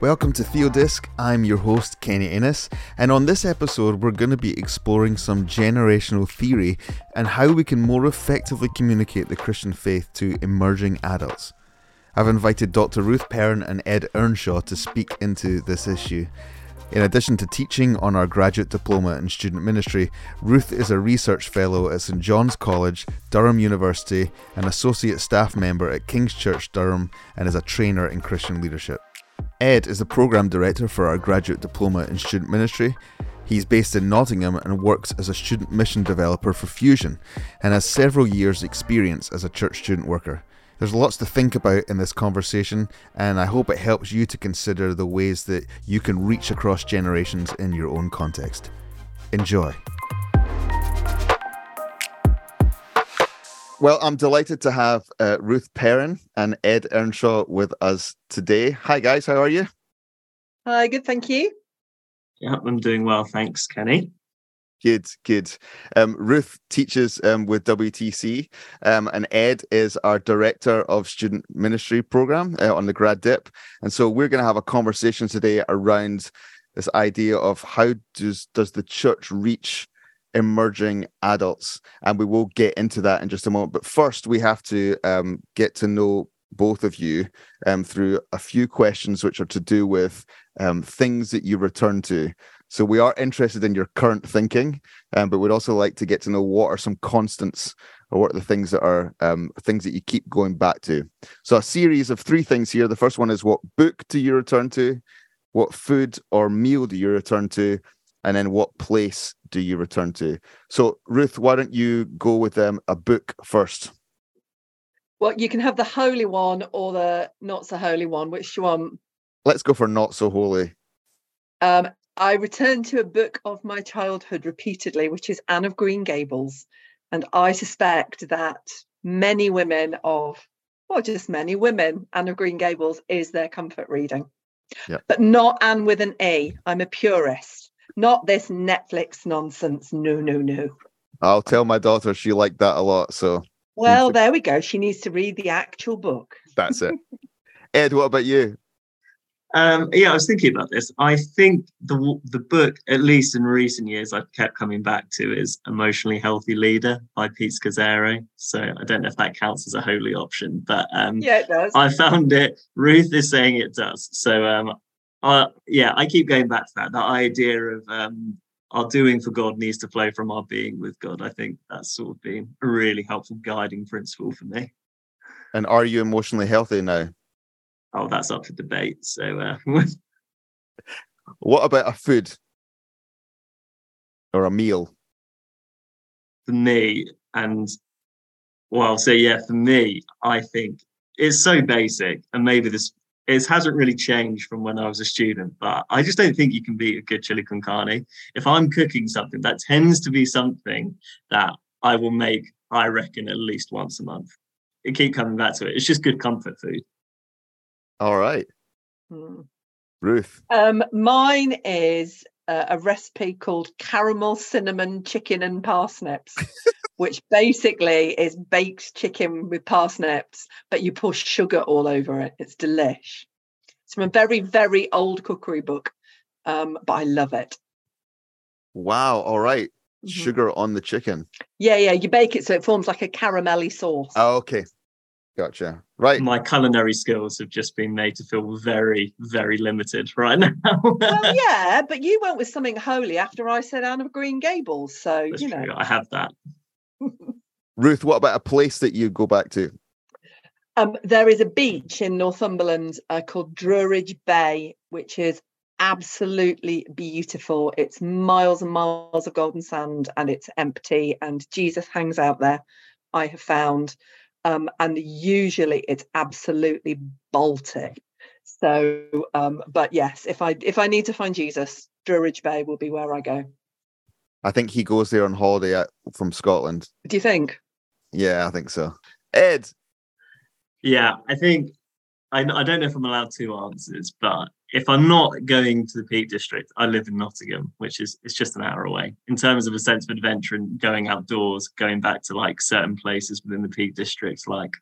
Welcome to TheoDisc. I'm your host, Kenny Innes, and on this episode, we're going to be exploring some generational theory and how we can more effectively communicate the Christian faith to emerging adults. I've invited Dr. Ruth Perrin and Ed Earnshaw to speak into this issue. In addition to teaching on our graduate diploma in student ministry, Ruth is a research fellow at St John's College, Durham University, an associate staff member at King's Church Durham, and is a trainer in Christian leadership. Ed is the program director for our graduate diploma in student ministry. He's based in Nottingham and works as a student mission developer for Fusion and has several years' experience as a church student worker. There's lots to think about in this conversation, and I hope it helps you to consider the ways that you can reach across generations in your own context. Enjoy. Well, I'm delighted to have uh, Ruth Perrin and Ed Earnshaw with us today. Hi, guys. How are you? Hi, good. Thank you. Yeah, I'm doing well. Thanks, Kenny. Good, good. Um, Ruth teaches um, with WTC, um, and Ed is our director of student ministry program uh, on the grad dip. And so we're going to have a conversation today around this idea of how does does the church reach emerging adults. And we will get into that in just a moment. But first, we have to um, get to know both of you um, through a few questions which are to do with um, things that you return to. So we are interested in your current thinking, um, but we'd also like to get to know what are some constants or what are the things that are um, things that you keep going back to. So a series of three things here. The first one is what book do you return to? What food or meal do you return to? And then what place do you return to? So, Ruth, why don't you go with um, a book first? Well, you can have the holy one or the not so holy one. Which you want? Let's go for not so holy. Um, I return to a book of my childhood repeatedly, which is Anne of Green Gables. And I suspect that many women of, well, just many women, Anne of Green Gables is their comfort reading. Yeah. But not Anne with an A. I'm a purist. Not this Netflix nonsense. No, no, no. I'll tell my daughter she liked that a lot. So, well, there we go. She needs to read the actual book. That's it. Ed, what about you? Um, yeah, I was thinking about this. I think the the book, at least in recent years, I've kept coming back to is "Emotionally Healthy Leader" by Pete Scazzero. So I don't know if that counts as a holy option, but um, yeah, it does. I found it. Ruth is saying it does. So um, uh, yeah, I keep going back to that. That idea of um, our doing for God needs to flow from our being with God. I think that's sort of been a really helpful guiding principle for me. And are you emotionally healthy now? Oh, that's up for debate. So, uh... what about a food or a meal? For me, and well, so yeah, for me, I think it's so basic, and maybe this it hasn't really changed from when I was a student, but I just don't think you can beat a good chili con carne. If I'm cooking something, that tends to be something that I will make, I reckon, at least once a month. I keep coming back to it. It's just good comfort food. All right. Hmm. Ruth. Um, mine is uh, a recipe called caramel cinnamon chicken and parsnips. which basically is baked chicken with parsnips, but you pour sugar all over it. It's delish. It's from a very, very old cookery book, um, but I love it. Wow. All right. mm-hmm. Sugar on the chicken. Yeah, yeah. You bake it so it forms like a caramelly sauce. Oh, okay. Gotcha. Right. My culinary skills have just been made to feel very, very limited right now. well, yeah, but you went with something holy after I said Anne of Green Gables. So, That's you know. True. I have that. Ruth, what about a place that you go back to? Um, there is a beach in Northumberland uh, called Druridge Bay, which is absolutely beautiful. It's miles and miles of golden sand and it's empty, and Jesus hangs out there, I have found. Um, and usually it's absolutely Baltic. So, um, but yes, if I if I need to find Jesus, Druridge Bay will be where I go. I think he goes there on holiday at, from Scotland. Do you think? Yeah, I think so. Ed. Yeah, I think I, I don't know if I'm allowed two answers, but if I'm not going to the Peak District, I live in Nottingham, which is it's just an hour away. In terms of a sense of adventure and going outdoors, going back to like certain places within the Peak District, like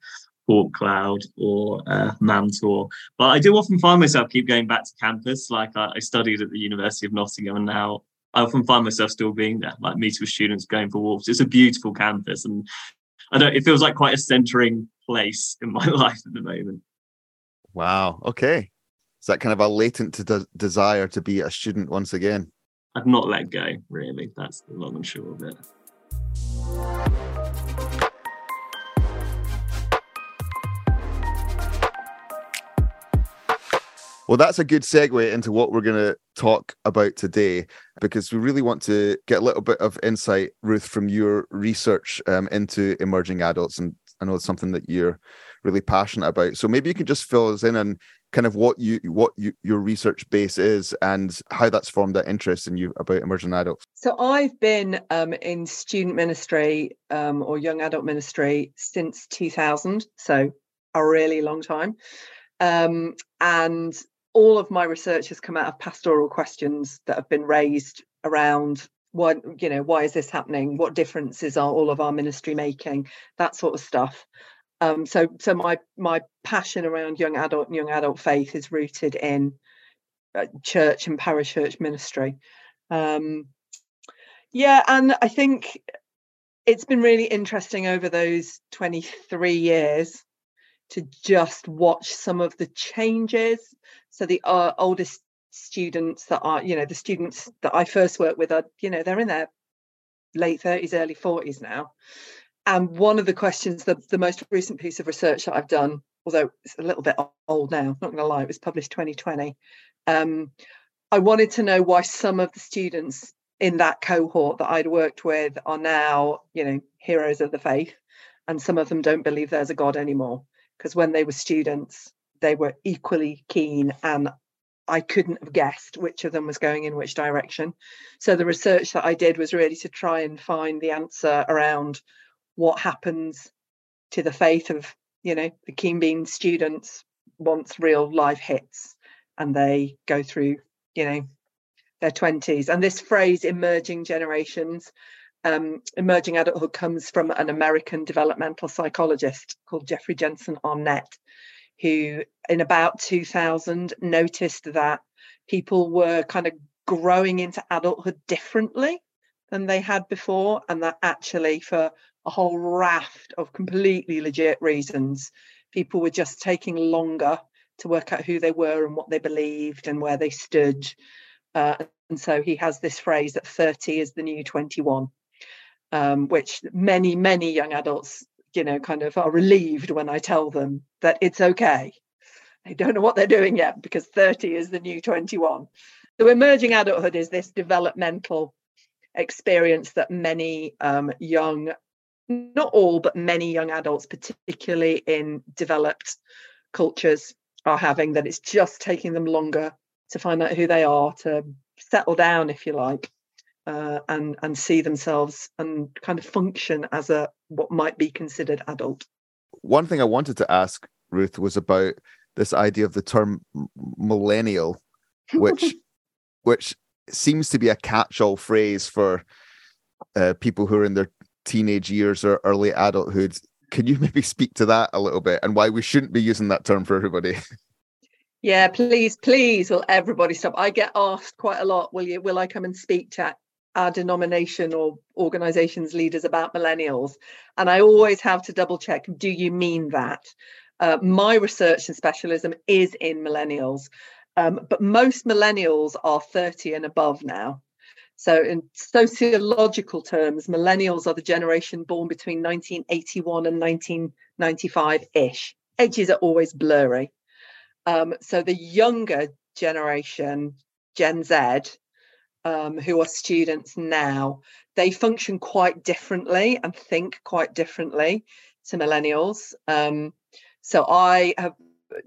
Port Cloud or uh, Mam Tor. But I do often find myself keep going back to campus. Like I, I, studied at the University of Nottingham, and now I often find myself still being there, like meeting with students, going for walks. It's a beautiful campus, and I don't. It feels like quite a centering place in my life at the moment. Wow. Okay. Is that kind of a latent de- desire to be a student once again? I've not let go, really. That's the long and short of it. Well, that's a good segue into what we're going to talk about today, because we really want to get a little bit of insight, Ruth, from your research um, into emerging adults. And I know it's something that you're really passionate about. So maybe you could just fill us in on kind of what you what you, your research base is and how that's formed that interest in you about emerging adults. So I've been um, in student ministry um, or young adult ministry since 2000, so a really long time. Um, and all of my research has come out of pastoral questions that have been raised around why you know why is this happening? What differences are all of our ministry making? That sort of stuff. Um, so so my my passion around young adult and young adult faith is rooted in uh, church and parish church ministry. Um, yeah and i think it's been really interesting over those 23 years to just watch some of the changes. So the uh, oldest students that are, you know, the students that I first worked with are, you know, they're in their late 30s, early 40s now. And one of the questions, the, the most recent piece of research that I've done, although it's a little bit old now, not going to lie, it was published 2020. Um, I wanted to know why some of the students in that cohort that I'd worked with are now, you know, heroes of the faith, and some of them don't believe there's a God anymore because when they were students, they were equally keen and I couldn't have guessed which of them was going in which direction. So the research that I did was really to try and find the answer around what happens to the faith of, you know, the keen bean students once real life hits and they go through, you know, their 20s. And this phrase, emerging generations, um, emerging adulthood comes from an American developmental psychologist called Jeffrey Jensen Arnett, who in about 2000 noticed that people were kind of growing into adulthood differently than they had before, and that actually, for a whole raft of completely legit reasons, people were just taking longer to work out who they were and what they believed and where they stood. Uh, and so he has this phrase that 30 is the new 21 um, which many, many young adults, you know, kind of are relieved when I tell them that it's okay. They don't know what they're doing yet because 30 is the new 21. So, emerging adulthood is this developmental experience that many um, young, not all, but many young adults, particularly in developed cultures, are having, that it's just taking them longer to find out who they are, to settle down, if you like uh, and and see themselves and kind of function as a what might be considered adult. One thing I wanted to ask Ruth was about this idea of the term millennial, which which seems to be a catch-all phrase for uh, people who are in their teenage years or early adulthood. Can you maybe speak to that a little bit and why we shouldn't be using that term for everybody? Yeah, please, please, will everybody stop? I get asked quite a lot. Will you? Will I come and speak to our denomination or organizations leaders about millennials. And i always have to double check do you mean that? Uh, my research and specialism is in millennials um, but most millennials are 30 and above now. So in sociological terms millennials are the generation born between 1981 and 1995-ish ages are always blurry. Um, so the younger generation gen z um, who are students now, they function quite differently and think quite differently to millennials. Um, so I have,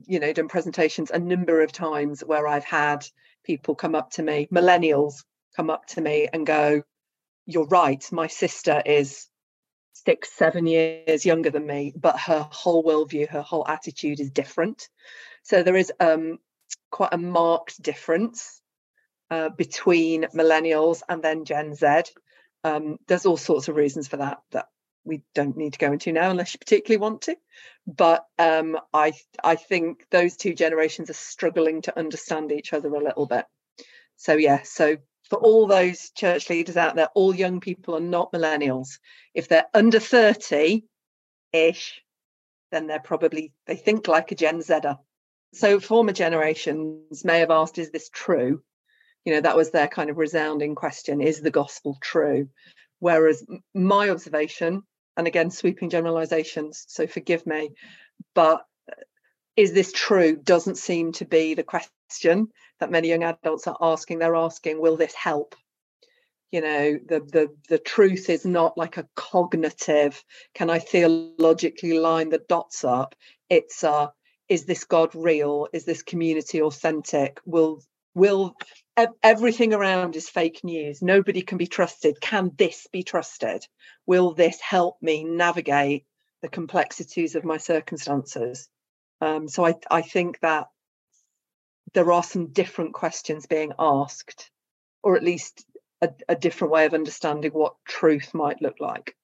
you know, done presentations a number of times where I've had people come up to me, millennials come up to me and go, "You're right. My sister is six, seven years younger than me, but her whole worldview, her whole attitude is different." So there is um, quite a marked difference uh, between millennials and then Gen Z. Um, there's all sorts of reasons for that that we don't need to go into now unless you particularly want to. But um, I I think those two generations are struggling to understand each other a little bit. So yeah, so for all those church leaders out there, all young people are not millennials. If they're under 30 ish, then they're probably they think like a Gen Zer. So former generations may have asked, is this true? You know, that was their kind of resounding question, is the gospel true? Whereas my observation, and again, sweeping generalizations, so forgive me, but uh, is this true doesn't seem to be the question that many young adults are asking. They're asking, will this help? You know, the the the truth is not like a cognitive, can I theologically line the dots up? It's a is this God real? Is this community authentic? Will will everything around is fake news. Nobody can be trusted. Can this be trusted? Will this help me navigate the complexities of my circumstances? Um, so I, I think that there are some different questions being asked or at least a, a different way of understanding what truth might look like.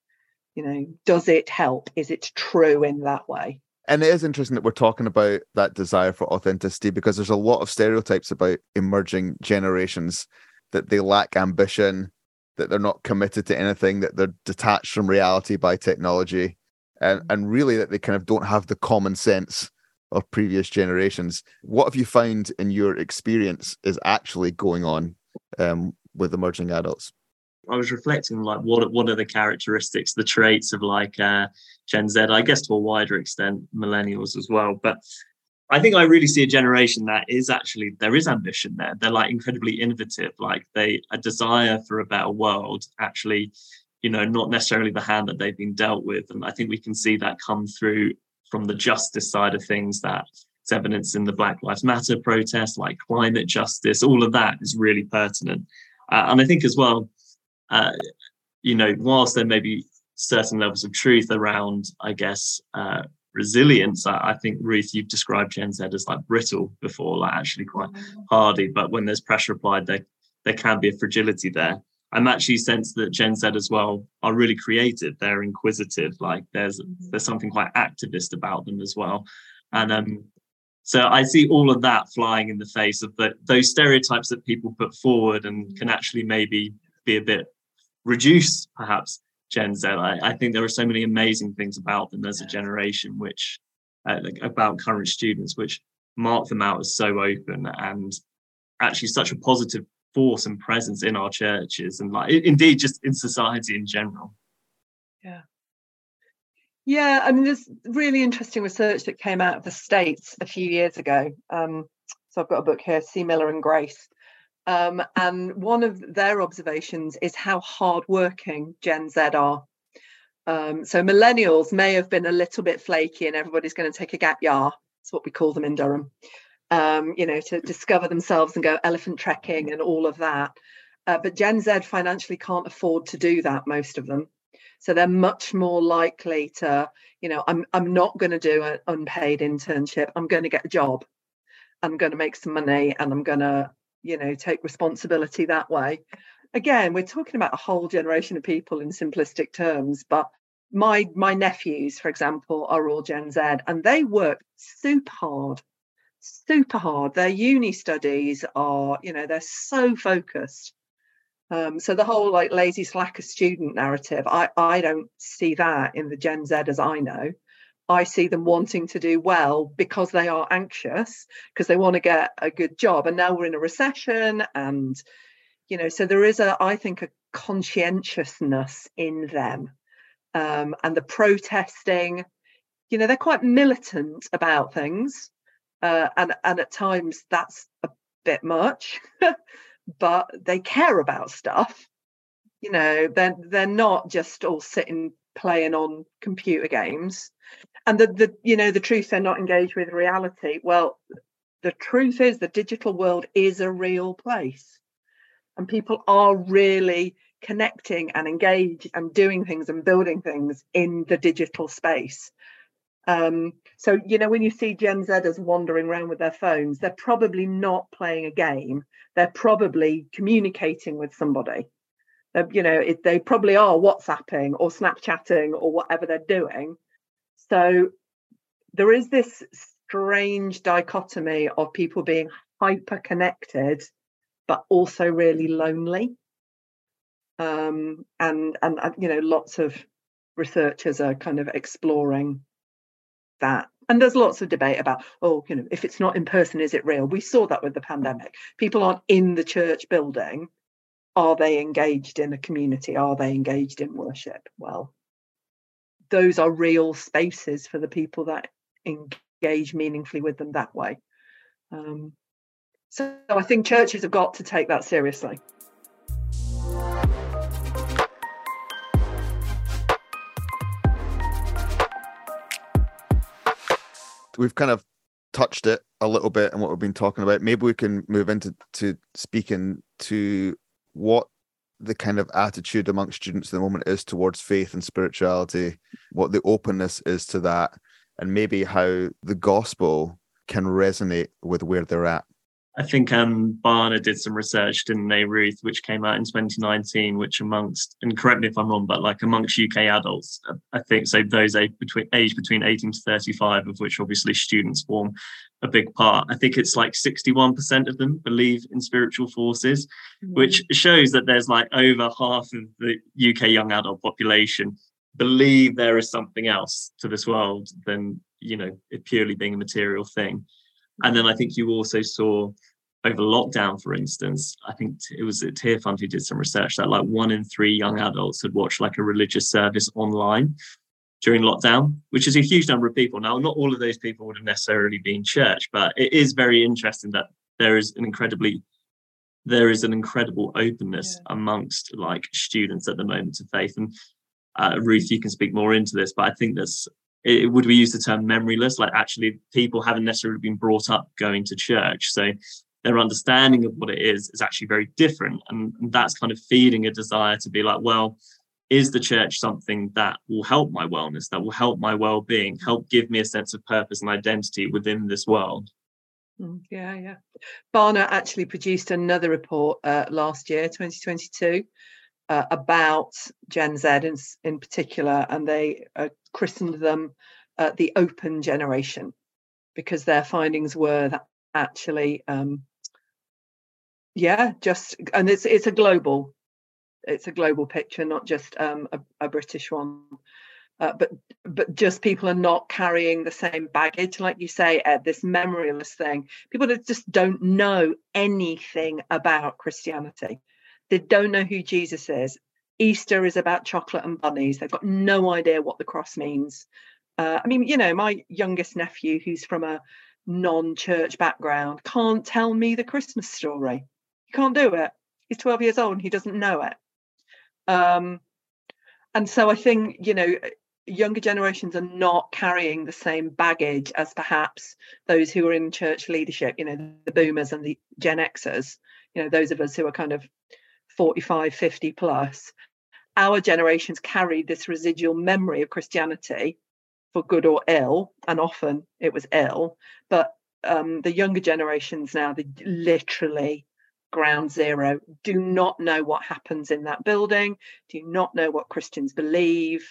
You know does it help? Is it true in that way and it is interesting that we're talking about that desire for authenticity because there's a lot of stereotypes about emerging generations that they lack ambition, that they're not committed to anything, that they're detached from reality by technology, and, and really that they kind of don't have the common sense of previous generations. What have you found in your experience is actually going on um, with emerging adults? I was reflecting like what what are the characteristics, the traits of like uh, Gen Z, I guess to a wider extent, millennials as well. But I think I really see a generation that is actually there is ambition there. They're like incredibly innovative, like they a desire for a better world. Actually, you know, not necessarily the hand that they've been dealt with, and I think we can see that come through from the justice side of things. That it's evidence in the Black Lives Matter protests, like climate justice. All of that is really pertinent, uh, and I think as well uh, you know, whilst there may be certain levels of truth around, I guess, uh, resilience, I, I, think Ruth, you've described Gen Z as like brittle before, like actually quite mm-hmm. hardy. But when there's pressure applied, there there can be a fragility there. I'm actually sense that Gen Z as well are really creative. They're inquisitive. Like there's mm-hmm. there's something quite activist about them as well. And um, so I see all of that flying in the face of the, those stereotypes that people put forward and can actually maybe be a bit reduce perhaps Gen Z. I, I, think there are so many amazing things about them as a generation, which uh, like about current students, which mark them out as so open and actually such a positive force and presence in our churches and like indeed just in society in general. Yeah. Yeah, I mean, there's really interesting research that came out of the States a few years ago. Um, so I've got a book here, Seemiller and Grace, um, and one of their observations is how hardworking Gen Z are. Um, so millennials may have been a little bit flaky, and everybody's going to take a gap year. That's what we call them in Durham. Um, you know, to discover themselves and go elephant trekking and all of that. Uh, but Gen Z financially can't afford to do that. Most of them, so they're much more likely to, you know, I'm I'm not going to do an unpaid internship. I'm going to get a job. I'm going to make some money, and I'm going to you know take responsibility that way. Again we're talking about a whole generation of people in simplistic terms but my my nephews for example are all gen z and they work super hard super hard. Their uni studies are you know they're so focused. Um, so the whole like lazy slacker student narrative i i don't see that in the gen z as i know I see them wanting to do well because they are anxious, because they want to get a good job. And now we're in a recession. And, you know, so there is a, I think, a conscientiousness in them. Um, and the protesting, you know, they're quite militant about things. Uh, and, and at times that's a bit much, but they care about stuff. You know, they're, they're not just all sitting playing on computer games and the, the you know the truth they're not engaged with reality. Well the truth is the digital world is a real place. And people are really connecting and engaged and doing things and building things in the digital space. Um, so you know when you see gen zers wandering around with their phones they're probably not playing a game. They're probably communicating with somebody. Uh, you know, it, they probably are WhatsApping or Snapchatting or whatever they're doing. So there is this strange dichotomy of people being hyper connected, but also really lonely. Um, and, and you know, lots of researchers are kind of exploring that. And there's lots of debate about oh you know if it's not in person is it real? We saw that with the pandemic. People aren't in the church building. Are they engaged in a community? Are they engaged in worship? Well those are real spaces for the people that engage meaningfully with them that way um, so i think churches have got to take that seriously we've kind of touched it a little bit and what we've been talking about. Maybe we can move into to speaking to what the kind of attitude amongst students at the moment is towards faith and spirituality, what the openness is to that, and maybe how the gospel can resonate with where they're at. I think um, Barna did some research, didn't they, Ruth, which came out in 2019, which amongst, and correct me if I'm wrong, but like amongst UK adults, I think so those age between age between 18 to 35, of which obviously students form a big part. I think it's like 61% of them believe in spiritual forces, mm-hmm. which shows that there's like over half of the UK young adult population believe there is something else to this world than, you know, it purely being a material thing. And then I think you also saw over lockdown, for instance, I think it was at Tearfund who did some research that like one in three young adults had watched like a religious service online during lockdown, which is a huge number of people. Now, not all of those people would have necessarily been church, but it is very interesting that there is an incredibly there is an incredible openness yeah. amongst like students at the moment to faith. And uh, Ruth, you can speak more into this, but I think there's it, would we use the term memoryless? Like actually, people haven't necessarily been brought up going to church, so their understanding of what it is is actually very different, and, and that's kind of feeding a desire to be like, well, is the church something that will help my wellness, that will help my well-being, help give me a sense of purpose and identity within this world? Mm, yeah, yeah. Barna actually produced another report uh, last year, 2022, uh, about Gen Z in, in particular, and they uh, christened them uh, the open generation because their findings were that actually, um, yeah, just and it's it's a global, it's a global picture, not just um, a, a, British one. Uh, but but just people are not carrying the same baggage, like you say, Ed. This memoryless thing. People that just don't know anything about Christianity they don't know who Jesus is. Easter is about chocolate and bunnies. They've got no idea what the cross means. Uh, I mean, you know, my youngest nephew, who's from a non church background, can't tell me the Christmas story. He can't do it. He's 12 years old and he doesn't know it. Um, and so I think, you know, younger generations are not carrying the same baggage as perhaps those who are in church leadership, you know, the boomers and the Gen Xers, you know, those of us who are kind of 45, 50 plus, our generations carried this residual memory of Christianity for good or ill, and often it was ill. But um, the younger generations now, they literally ground zero, do not know what happens in that building, do not know what Christians believe.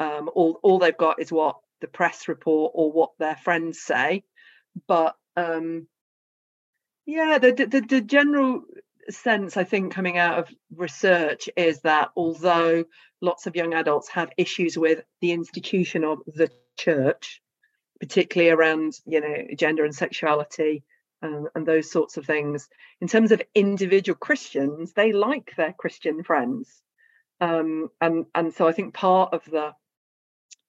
Um, all, all they've got is what the press report or what their friends say. But um, yeah, the, the, the general sense I think coming out of research is that although lots of young adults have issues with the institution of the church, particularly around you know gender and sexuality um, and those sorts of things, in terms of individual Christians, they like their Christian friends, um, and and so I think part of the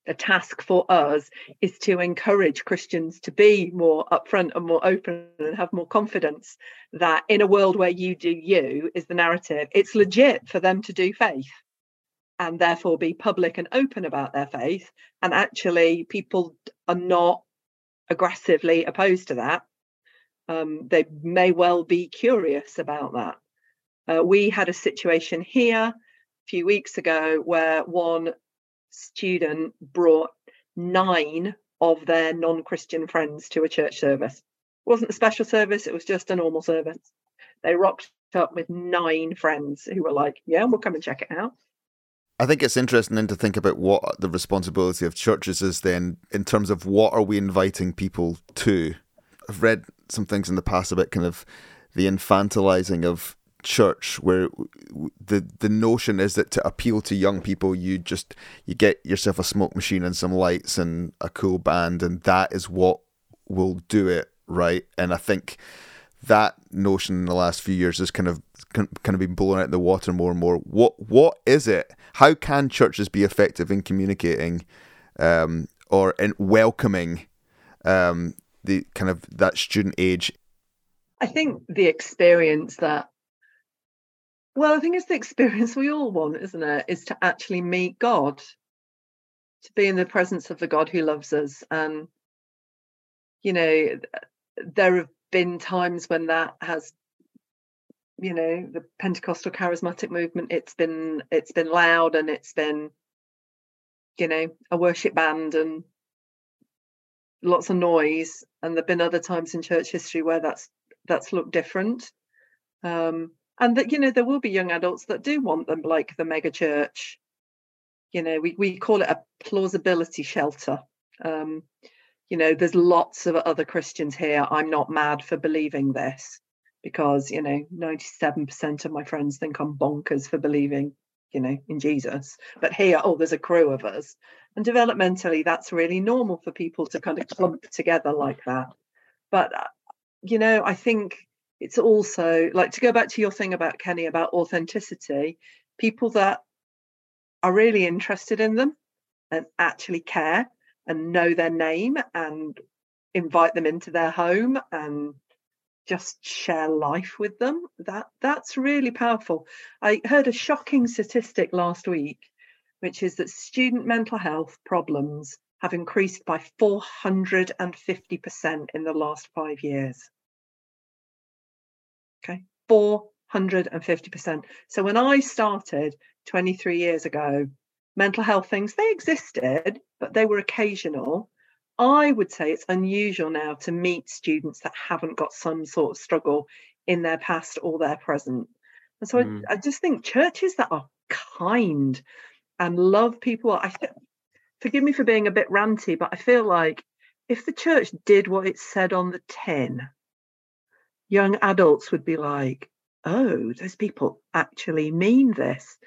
the task for us is to encourage Christians to be more upfront and more open and have more confidence that in a world where you do you is the narrative, it's legit for them to do faith and therefore be public and open about their faith. And actually, people are not aggressively opposed to that. Um, they may well be curious about that. Uh, we had a situation here a few weeks ago where one student brought nine of their non-Christian friends to a church service. It wasn't a special service, it was just a normal service. They rocked up with nine friends who were like, "Yeah, we'll come and check it out." I think it's interesting then to think about what the responsibility of churches is then in terms of what are we inviting people to. I've read some things in the past about kind of the infantilizing of church where the the notion is that to appeal to young people you just you get yourself a smoke machine and some lights and a cool band and that is what will do it right? And i think that notion in the last few years has kind of kind of been blown out in the water more and more. What what is it? How can churches be effective in communicating um, or in welcoming um, the kind of that student age? I think the experience that well, I think it's the experience we all want, isn't it? Is to actually meet God, to be in the presence of the God who loves us. And, you know, there have been times when that has, you know, the Pentecostal charismatic movement, it's been it's been loud and it's been, you know, a worship band and lots of noise. And there've been other times in church history where that's that's looked different. Um, and that you know there will be young adults that do want them like the mega church. You know we, we call it a plausibility shelter. Um, you know there's lots of other christians here. I'm not mad for believing this because you know 97% of my friends think i'm bonkers for believing you know in jesus. But here oh there's a crew of us. And developmentally that's really normal for people to kind of clump together like that. But uh, you know i think it's also like to go back to your thing about Kenny about authenticity, people that are really interested in them and actually care and know their name and invite them into their home and just share life with them that that's really powerful. I heard a shocking statistic last week which is that student mental health problems have increased by 450% in the last 5 years 450%. So when I started 23 years ago, mental health things, they existed, but they were occasional. I would say it's unusual now to meet students that haven't got some sort of struggle in their past or their present. And so mm. I, I, just think churches that are kind and love people, I th- forgive me for being a bit ranty, but I feel like if the church did what it said on the tin, young adults would be like, oh, those people actually mean this.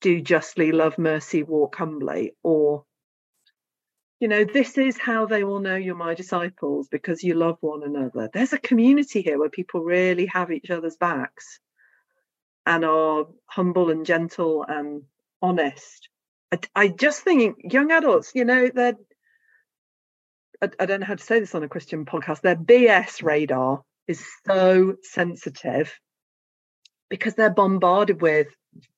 Do justly, love mercy, walk humbly. Or, you know, this is how they will know you're my disciples because you love one another. There's a community here where people really have each other's backs and are humble and gentle and honest. I, I just think young adults, you know, they're I, I, don't know how to say this on a Christian podcast, their BS radar is so sensitive because they're bombarded with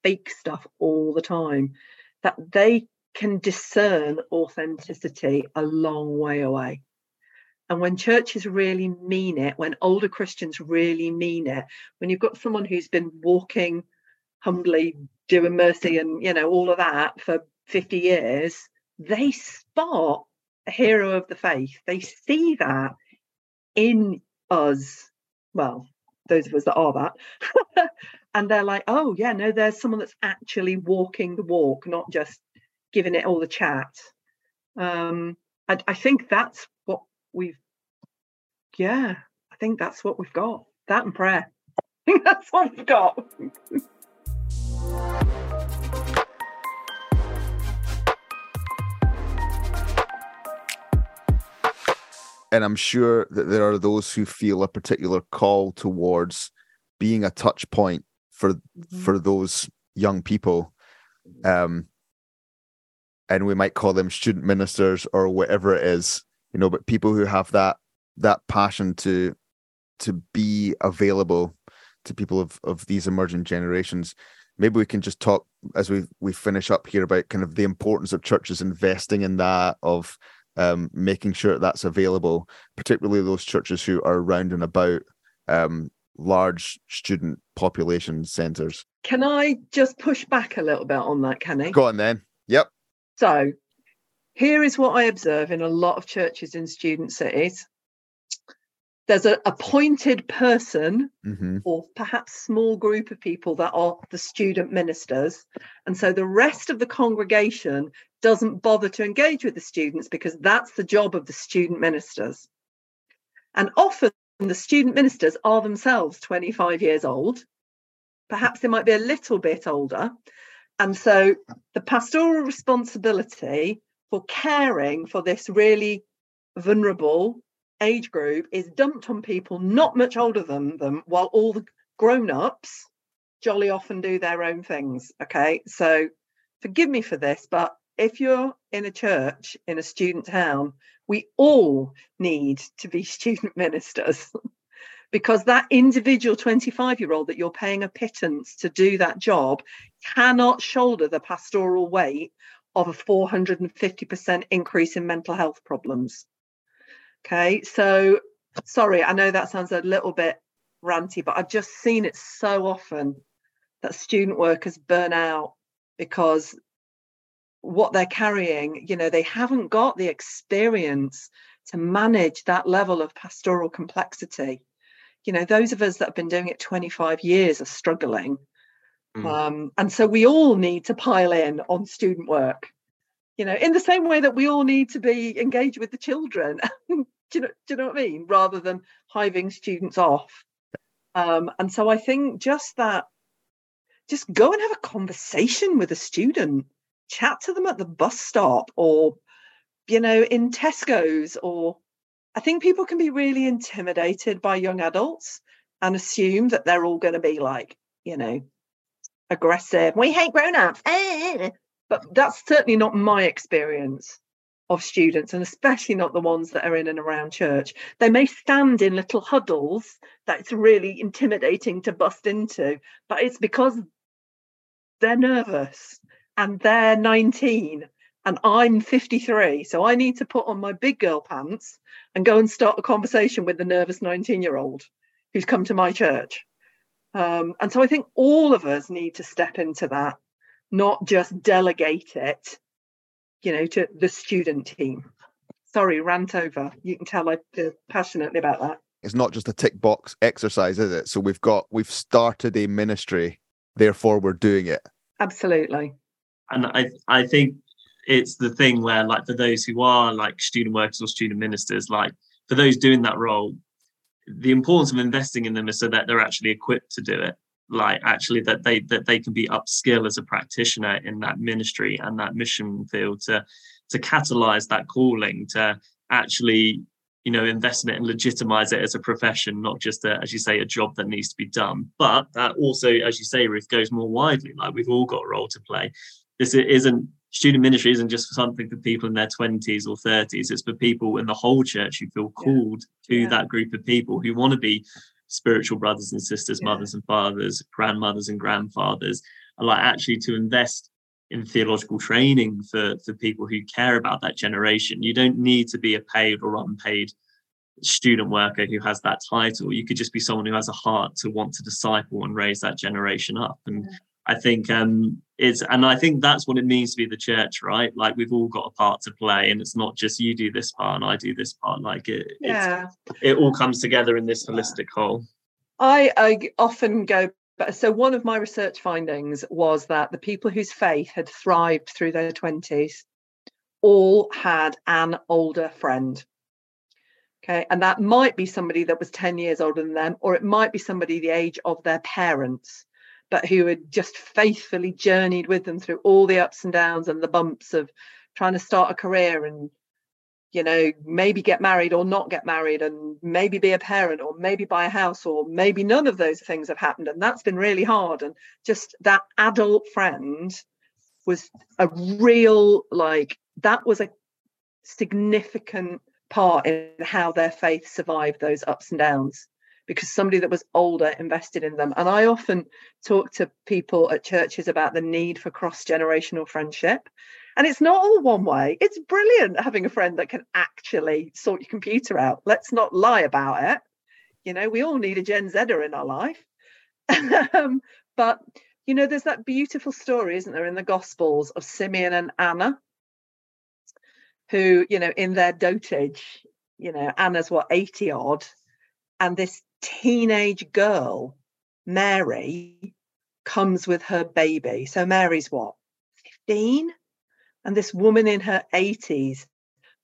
fake stuff all the time that they can discern authenticity a long way away. And when churches really mean it, when older Christians really mean it, when you've got someone who's been walking humbly, doing mercy and you know all of that for 50 years, they spot a hero of the faith. They see that in us, well, those of us that are that, and they're like, oh, yeah, no, there's someone that's actually walking the walk, not just giving it all the chat. Um, I, I think that's what we've, yeah, I think that's what we've got. That and prayer. I think that's what we've got. and I'm sure that there are those who feel a particular call towards being a touch point for mm-hmm. for those young people. Um, and we might call them student ministers or whatever it is, you know, but people who have that that passion to to be available to people of of these emerging generations. Maybe we can just talk as we we finish up here about kind of the importance of churches investing in that of um, making sure that that's available, particularly those churches who are around and about um, large student population centres. Can I just push back a little bit on that, Kenny? Go on then. Yep. So, here is what I observe in a lot of churches in student cities. There's an appointed person hmm or perhaps small group of people that are the student ministers. And so the rest of the congregation doesn't bother to engage with the students because that's the job of the student ministers. And often the student ministers are themselves 25 years old. Perhaps they might be a little bit older. And so the pastoral responsibility for caring for this really vulnerable age group is dumped on people not much older than them, while all the grown ups jolly often do their own things. Okay. So forgive me for this, but if you're in a church in a student town, we all need to be student ministers because that individual 25 year old that you're paying a pittance to do that job cannot shoulder the pastoral weight of a 450% increase in mental health problems. Okay, so sorry, I know that sounds a little bit ranty, but I've just seen it so often that student workers burn out because what they're carrying, you know, they haven't got the experience to manage that level of pastoral complexity. You know, those of us that have been doing it 25 years are struggling. Mm. Um, and so we all need to pile in on student work, you know, in the same way that we all need to be engaged with the children. do, you know, do you know what I mean? Rather than hiving students off. Um, and so I think just that, just go and have a conversation with a student, chat to them at the bus stop or, you know, in Tesco's or I think people can be really intimidated by young adults and assume that they're all going to be like, you know, aggressive. We hate grown-ups. eh." But that's certainly not my experience of students, and especially not the ones that are in and around church. They may stand in little huddles that's really intimidating to bust into, but it's because they're nervous and they're 19 and I'm 53. So I need to put on my big girl pants and go and start a conversation with the nervous 19 year old who's come to my church. Um, and so I think all of us need to step into that, not just delegate it, you know, to the student team. Sorry, rant over. You can tell I feel passionately about that. It's not just a tick box exercise, is it? So we've got we've started a ministry, therefore we're doing it. Absolutely. and I I think it's the thing where like for those who are like student workers or student ministers, like for those doing that role, the importance of investing in them is so that they're actually equipped to do it. Like actually that they that they can be upskill as a practitioner in that ministry and that mission field to to catalyze that calling to actually you know invest in it and legitimize it as a profession not just a, as you say a job that needs to be done but that also as you say ruth goes more widely like we've all got a role to play this isn't student ministry isn't just for something for people in their 20s or 30s it's for people in the whole church who feel Yeah. called to Yeah. that group of people who want to be spiritual brothers and sisters Yeah. mothers and fathers grandmothers and grandfathers and like actually to invest in theological training for for people who care about that generation you don't need to be a paid or unpaid student worker who has that title you could just be someone who has a heart to want to disciple and raise that generation up and Yeah. I think um it's and i think that's what it means to be the church right? Like we've all got a part to play and it's not just you do this part and i do this part. Like it it's, Yeah. it all comes together in this holistic whole. I, I often go but so one of my research findings was that the people whose faith had thrived through their 20s all had an older friend. Okay and that might be somebody that was 10 years older than them or it might be somebody the age of their parents but who had just faithfully journeyed with them through all the ups and downs and the bumps of trying to start a career and you know, maybe get married or not get married, and maybe be a parent or maybe buy a house, or maybe none of those things have happened. And that's been really hard. And just that adult friend was a real, like, that was a significant part in how their faith survived those ups and downs because somebody that was older invested in them. And I often talk to people at churches about the need for cross generational friendship. And it's not all one way. It's brilliant having a friend that can actually sort your computer out. Let's not lie about it. You know, we all need a Gen Zer in our life. um, but, you know, there's that beautiful story, isn't there, in the Gospels of Simeon and Anna, who, you know, in their dotage, you know, Anna's what, 80 odd, and this teenage girl, Mary, comes with her baby. So Mary's what, 15? And this woman in her 80s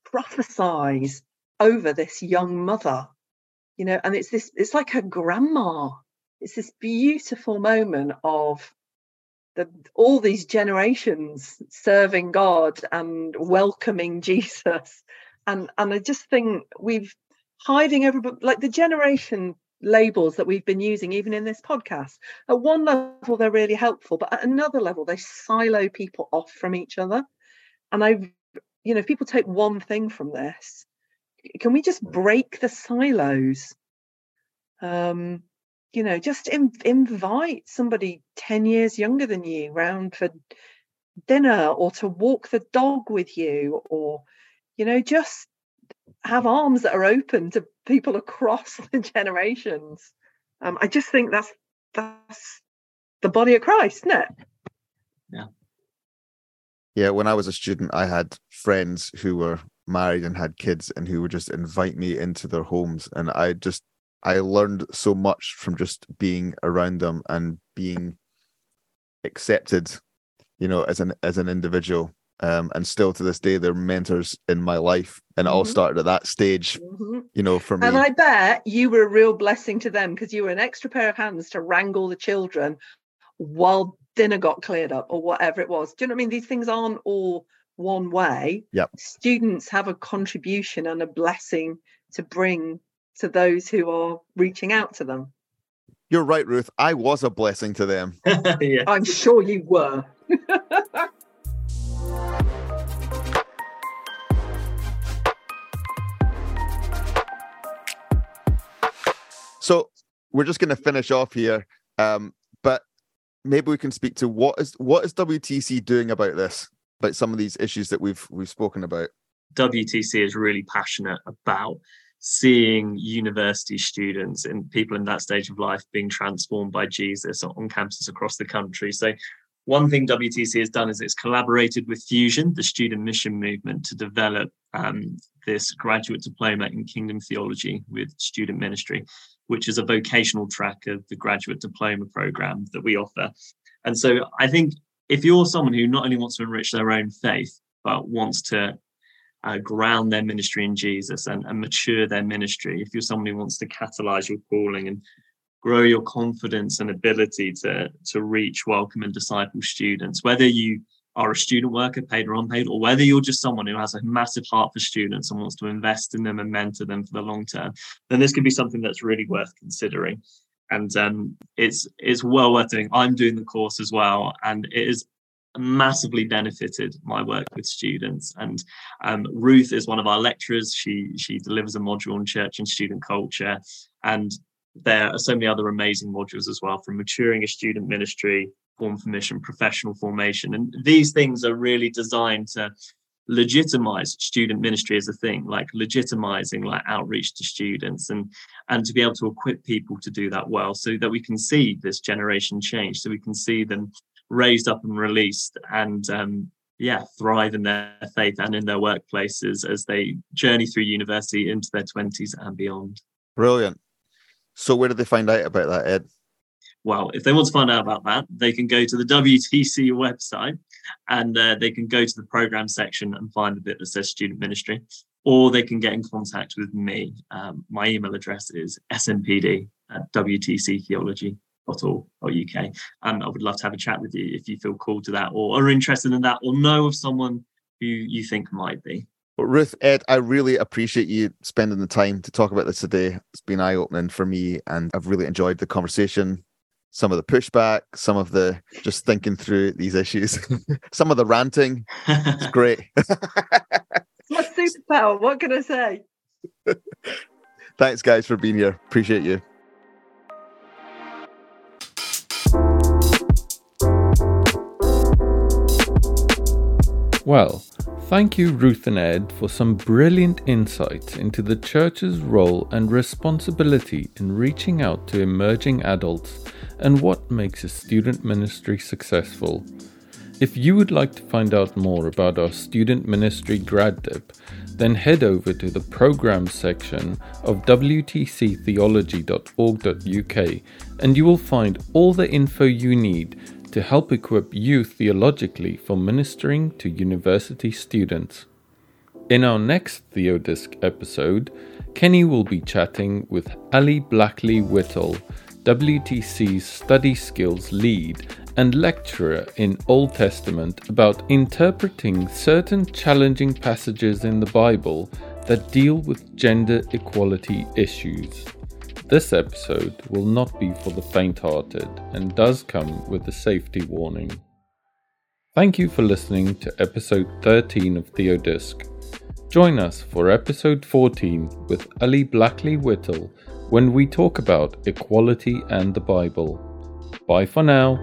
prophesies over this young mother, you know, and it's this, it's like her grandma. It's this beautiful moment of the, all these generations serving God and welcoming Jesus. And, and I just think we've hiding everybody, like the generation labels that we've been using even in this podcast. At one level they're really helpful but at another level they silo people off from each other. And i you know if people take one thing from this can we just break the silos? Um you know just in, invite somebody 10 years younger than you round for dinner or to walk the dog with you or you know just have arms that are open to people across the generations. Um, i just think that's that's the body of christ isn't it? Yeah. Yeah when i was a student i had friends who were married and had kids and who would just invite me into their homes. And i just I learned so much from just being around them and being accepted, you know, as an as an individual. Um, and still to this day, they're mentors in my life, and it mm-hmm. all started at that stage, mm-hmm. you know, for me. And I bet you were a real blessing to them because you were an extra pair of hands to wrangle the children while dinner got cleared up or whatever it was. Do you know what I mean? These things aren't all one way. Yep. Students have a contribution and a blessing to bring to those who are reaching out to them. You're right, Ruth. I was a blessing to them. yeah. I'm sure you were. so we're just going to finish off here, um, but maybe we can speak to what is what is WTC doing about this, about some of these issues that we've we've spoken about. WTC is really passionate about seeing university students and people in that stage of life being transformed by Jesus on campuses across the country. So, one thing WTC has done is it's collaborated with Fusion, the student mission movement, to develop um, this graduate diploma in kingdom theology with student ministry, which is a vocational track of the graduate diploma program that we offer. And so, I think if you're someone who not only wants to enrich their own faith, but wants to uh, ground their ministry in Jesus and, and mature their ministry, if you're someone who wants to catalyze your calling and grow your confidence and ability to, to reach, welcome, and disciple students, whether you are a student worker, paid or unpaid, or whether you're just someone who has a massive heart for students and wants to invest in them and mentor them for the long term, then this could be something that's really worth considering. And um, it's it's well worth doing. I'm doing the course as well, and it is massively benefited my work with students. And um, Ruth is one of our lecturers. She she delivers a module on church and student culture, and there are so many other amazing modules as well, from maturing a student ministry, form for mission, professional formation, and these things are really designed to legitimize student ministry as a thing like legitimizing like outreach to students and and to be able to equip people to do that well so that we can see this generation change so we can see them raised up and released and um, yeah thrive in their faith and in their workplaces as they journey through university into their 20s and beyond. Brilliant. So where did they find out about that ed well if they want to find out about that they can go to the wtc website and uh, they can go to the program section and find the bit that says student ministry or they can get in contact with me um, my email address is smpd at wtctheology uk. And I would love to have a chat with you if you feel called to that or are interested in that or know of someone who you think might be. Well, Ruth, Ed, I really appreciate you spending the time to talk about this today. It's been eye opening for me, and I've really enjoyed the conversation. Some of the pushback, some of the just thinking through these issues, some of the ranting. It's great. my superpower. What can I say? Thanks, guys, for being here. Appreciate you. Well, thank you, Ruth and Ed, for some brilliant insights into the church's role and responsibility in reaching out to emerging adults and what makes a student ministry successful. If you would like to find out more about our student ministry grad dip, then head over to the programs section of wtctheology.org.uk and you will find all the info you need to help equip you theologically for ministering to university students. In our next TheoDisc episode, Kenny will be chatting with Ali Blackley Whittle, WTC's Study Skills Lead and lecturer in Old Testament about interpreting certain challenging passages in the Bible that deal with gender equality issues. This episode will not be for the faint hearted and does come with a safety warning. Thank you for listening to episode 13 of TheoDisc. Join us for episode 14 with Ali Blackley Whittle when we talk about equality and the Bible. Bye for now.